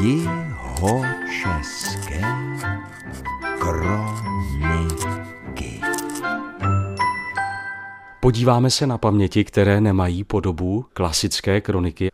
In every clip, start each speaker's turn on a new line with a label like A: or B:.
A: Jihočeské kroniky.
B: Podíváme se na paměti, které nemají podobu klasické kroniky,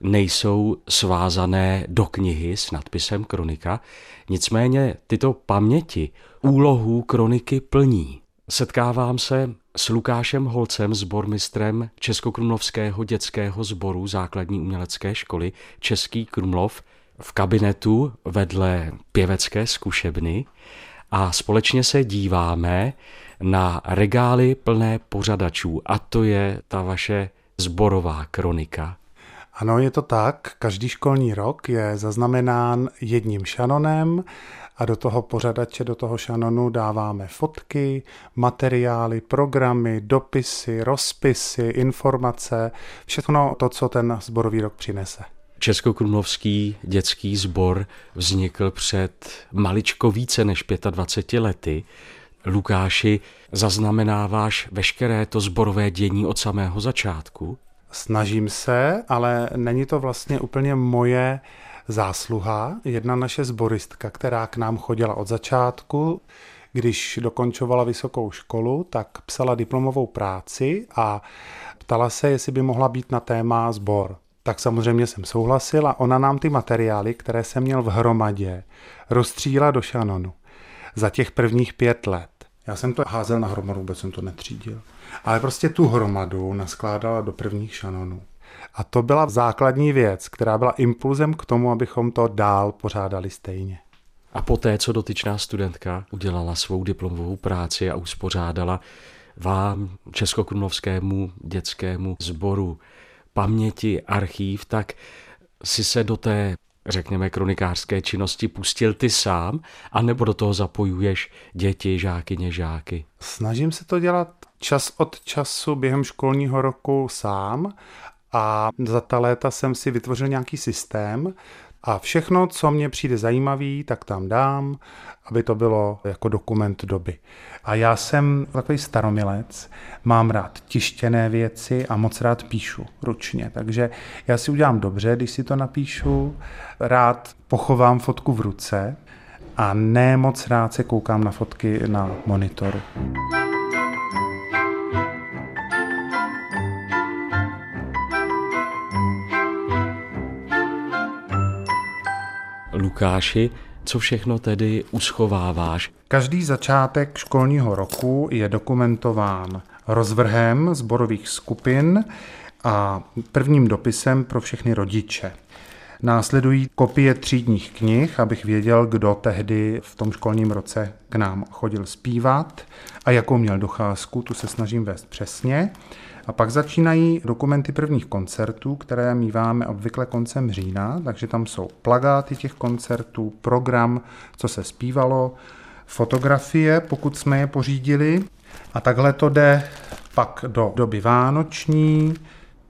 B: nejsou svázané do knihy s nadpisem kronika, nicméně tyto paměti úlohu kroniky plní. Setkávám se s Lukášem Holcem, sbormistrem Českokrumlovského dětského sboru základní umělecké školy Český Krumlov v kabinetu vedle pěvecké zkušebny a společně se díváme na regály plné pořadačů a to je ta vaše zborová kronika.
C: Ano, je to tak. Každý školní rok je zaznamenán jedním šanonem a do toho pořadače, do toho šanonu dáváme fotky, materiály, programy, dopisy, rozpisy, informace, všechno to, co ten zborový rok přinese.
B: Českokrumlovský dětský sbor vznikl před maličko více než 25 lety. Lukáši, zaznamenáváš veškeré to zborové dění od samého začátku?
C: Snažím se, ale není to vlastně úplně moje zásluha. Jedna naše zboristka, která k nám chodila od začátku, když dokončovala vysokou školu, tak psala diplomovou práci a ptala se, jestli by mohla být na téma sbor. Tak samozřejmě jsem souhlasil a ona nám ty materiály, které jsem měl v hromadě, rozstříla do šanonu za těch prvních pět let. Já jsem to házel na hromadu, vůbec jsem to netřídil. Ale prostě tu hromadu naskládala do prvních šanonů. A to byla základní věc, která byla impulzem k tomu, abychom to dál pořádali stejně.
B: A poté, co dotyčná studentka udělala svou diplomovou práci a uspořádala vám, Českokrumlovskému dětskému sboru, paměti, archív, tak si se do té řekněme, kronikářské činnosti pustil ty sám, anebo do toho zapojuješ děti, žáky?
C: Snažím se to dělat čas od času během školního roku sám a za ta léta jsem si vytvořil nějaký systém a všechno, co mě přijde zajímavý, tak tam dám, aby to bylo jako dokument doby. A já jsem takový staromilec, mám rád tištěné věci a moc rád píšu ručně. Takže já si udělám dobře, když si to napíšu, rád pochovám fotku v ruce a ne moc rád se koukám na fotky na monitoru.
B: Lukáši, co všechno tedy uschováváš?
C: Každý začátek školního roku je dokumentován rozvrhem zborových skupin a prvním dopisem pro všechny rodiče. Následují kopie třídních knih, abych věděl, kdo tehdy v tom školním roce k nám chodil zpívat a jakou měl docházku, tu se snažím vést přesně. A pak začínají dokumenty prvních koncertů, které míváme obvykle koncem října, takže tam jsou plagáty těch koncertů, program, co se zpívalo, fotografie, pokud jsme je pořídili. A takhle to jde pak do doby vánoční,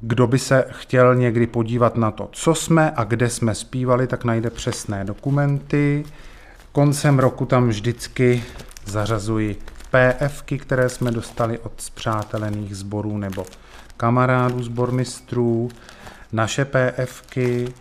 C: kdo by se chtěl někdy podívat na to, co jsme a kde jsme zpívali, tak najde přesné dokumenty. Koncem roku tam vždycky zařazuji PFky, které jsme dostali od zpřátelených sborů nebo kamarádů zbormistrů, naše PFky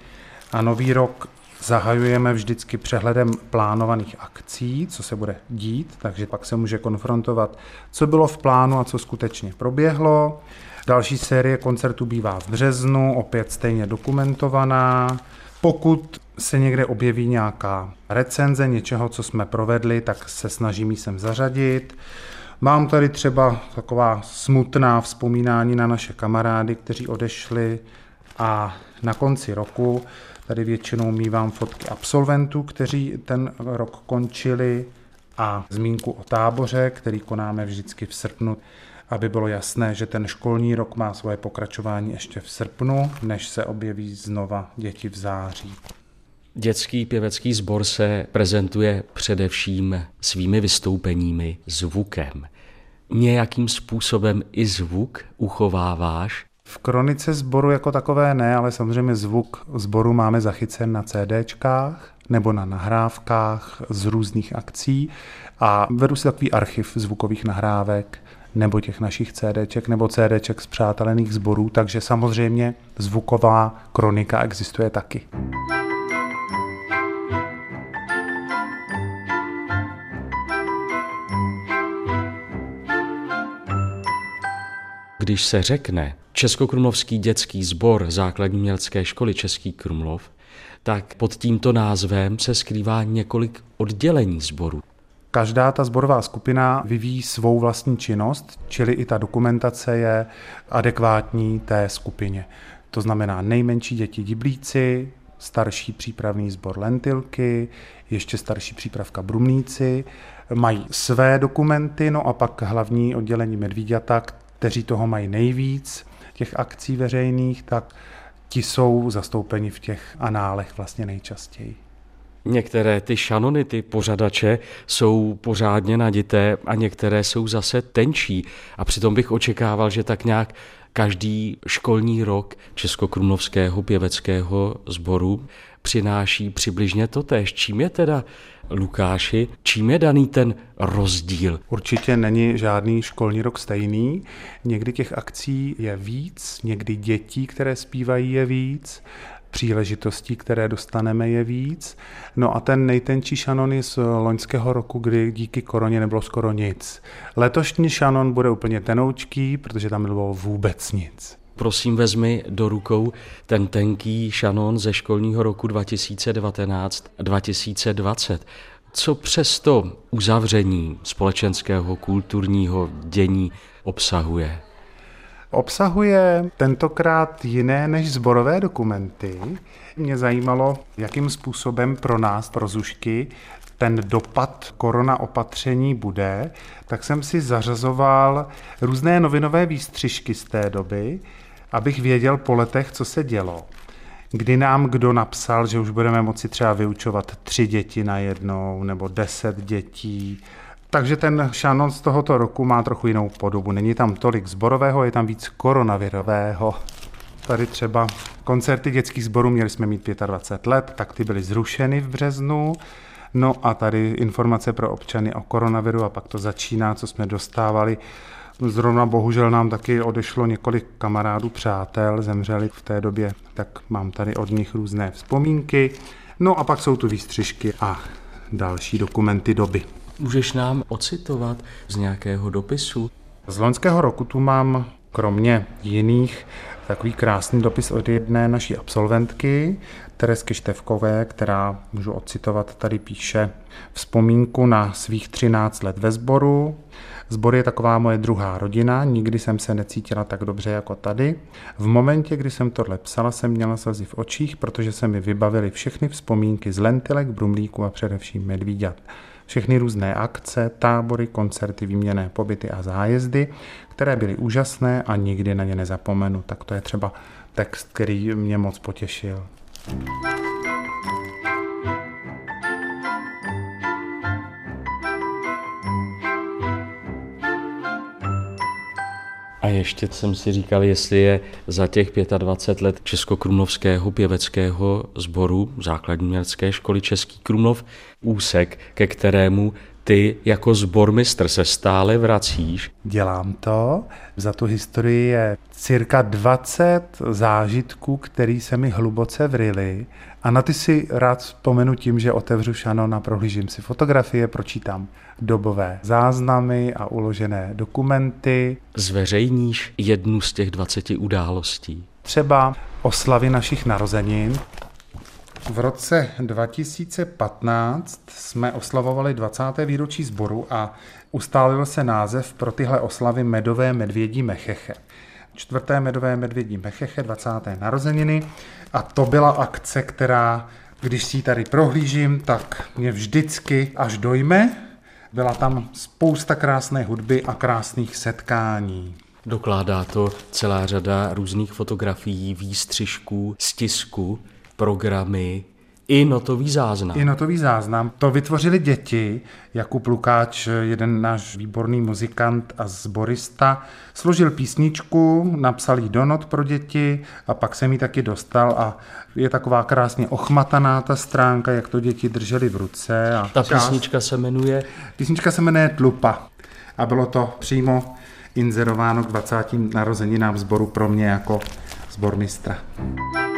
C: a nový rok zahajujeme vždycky přehledem plánovaných akcí, co se bude dít, takže pak se může konfrontovat, co bylo v plánu a co skutečně proběhlo. Další série koncertů bývá v březnu, opět stejně dokumentovaná. Pokud se někde objeví nějaká recenze něčeho, co jsme provedli, tak se snažím ji sem zařadit. Mám tady třeba taková smutná vzpomínání na naše kamarády, kteří odešli a na konci roku tady většinou mývám fotky absolventů, kteří ten rok končili a zmínku o táboře, který konáme vždycky v srpnu aby bylo jasné, že ten školní rok má svoje pokračování ještě v srpnu, než se objeví znova děti v září.
B: Dětský pěvecký sbor se prezentuje především svými vystoupeními zvukem. Nějakým způsobem i zvuk uchováváš?
C: V kronice sboru jako takové ne, ale samozřejmě zvuk sboru máme zachycen na CDčkách nebo na nahrávkách z různých akcí a vedu si takový archiv zvukových nahrávek, nebo těch našich CDček, nebo CDček z přátelených sborů, takže samozřejmě zvuková kronika existuje taky.
B: Když se řekne Českokrumlovský dětský sbor základní mělecké školy Český Krumlov, tak pod tímto názvem se skrývá několik oddělení sboru.
C: Každá ta sborová skupina vyvíjí svou vlastní činnost, čili i ta dokumentace je adekvátní té skupině. To znamená nejmenší děti diblíci, starší přípravný sbor lentilky, ještě starší přípravka brumníci, mají své dokumenty, no a pak hlavní oddělení medvíďata, kteří toho mají nejvíc, těch akcí veřejných, tak ti jsou zastoupeni v těch análech vlastně nejčastěji.
B: Některé ty šanony, ty pořadače jsou pořádně nadité a některé jsou zase tenčí. A přitom bych očekával, že tak nějak každý školní rok Českokrumlovského pěveckého sboru přináší přibližně to tež. Čím je teda, Lukáši, čím je daný ten rozdíl?
C: Určitě není žádný školní rok stejný. Někdy těch akcí je víc, někdy dětí, které zpívají, je víc příležitostí, které dostaneme, je víc. No a ten nejtenčí šanon je z loňského roku, kdy díky koroně nebylo skoro nic. Letošní šanon bude úplně tenoučký, protože tam nebylo vůbec nic.
B: Prosím, vezmi do rukou ten tenký šanon ze školního roku 2019-2020. Co přesto uzavření společenského kulturního dění obsahuje?
C: Obsahuje tentokrát jiné než zborové dokumenty. Mě zajímalo, jakým způsobem pro nás, pro Zušky, ten dopad korona opatření bude, tak jsem si zařazoval různé novinové výstřižky z té doby, abych věděl po letech, co se dělo. Kdy nám kdo napsal, že už budeme moci třeba vyučovat tři děti na jednou nebo deset dětí, takže ten šanon z tohoto roku má trochu jinou podobu. Není tam tolik zborového, je tam víc koronavirového. Tady třeba koncerty dětských sborů měli jsme mít 25 let, tak ty byly zrušeny v březnu. No a tady informace pro občany o koronaviru a pak to začíná, co jsme dostávali. Zrovna bohužel nám taky odešlo několik kamarádů, přátel, zemřeli v té době, tak mám tady od nich různé vzpomínky. No a pak jsou tu výstřižky a další dokumenty doby.
B: Můžeš nám ocitovat z nějakého dopisu?
C: Z loňského roku tu mám kromě jiných takový krásný dopis od jedné naší absolventky, Teresky Števkové, která, můžu ocitovat, tady píše vzpomínku na svých 13 let ve sboru. Zbor je taková moje druhá rodina, nikdy jsem se necítila tak dobře jako tady. V momentě, kdy jsem tohle psala, jsem měla slzy v očích, protože se mi vybavily všechny vzpomínky z lentilek, brumlíků a především medvíďat všechny různé akce, tábory, koncerty, výměné pobyty a zájezdy, které byly úžasné a nikdy na ně nezapomenu. Tak to je třeba text, který mě moc potěšil.
B: A ještě jsem si říkal, jestli je za těch 25 let Českokrumlovského pěveckého sboru základní mělecké školy Český Krumlov úsek, ke kterému ty jako zbormistr se stále vracíš.
C: Dělám to. Za tu historii je cirka 20 zážitků, které se mi hluboce vryly. A na ty si rád vzpomenu tím, že otevřu šanon a prohlížím si fotografie, pročítám dobové záznamy a uložené dokumenty.
B: Zveřejníš jednu z těch 20 událostí?
C: Třeba oslavy našich narozenin. V roce 2015 jsme oslavovali 20. výročí sboru a ustálil se název pro tyhle oslavy Medové medvědí mecheche. Čtvrté Medové medvědí mecheche, 20. narozeniny a to byla akce, která, když si ji tady prohlížím, tak mě vždycky až dojme. Byla tam spousta krásné hudby a krásných setkání.
B: Dokládá to celá řada různých fotografií, výstřižků, stisku, programy, i notový záznam.
C: I notový záznam. To vytvořili děti. Jakub Lukáč, jeden náš výborný muzikant a zborista, složil písničku, napsal jí do not pro děti a pak jsem ji taky dostal a je taková krásně ochmataná ta stránka, jak to děti drželi v ruce. A
B: ta část... písnička se jmenuje?
C: Písnička se jmenuje Tlupa a bylo to přímo inzerováno k 20. narozeninám sboru pro mě jako zbormistra. mistra.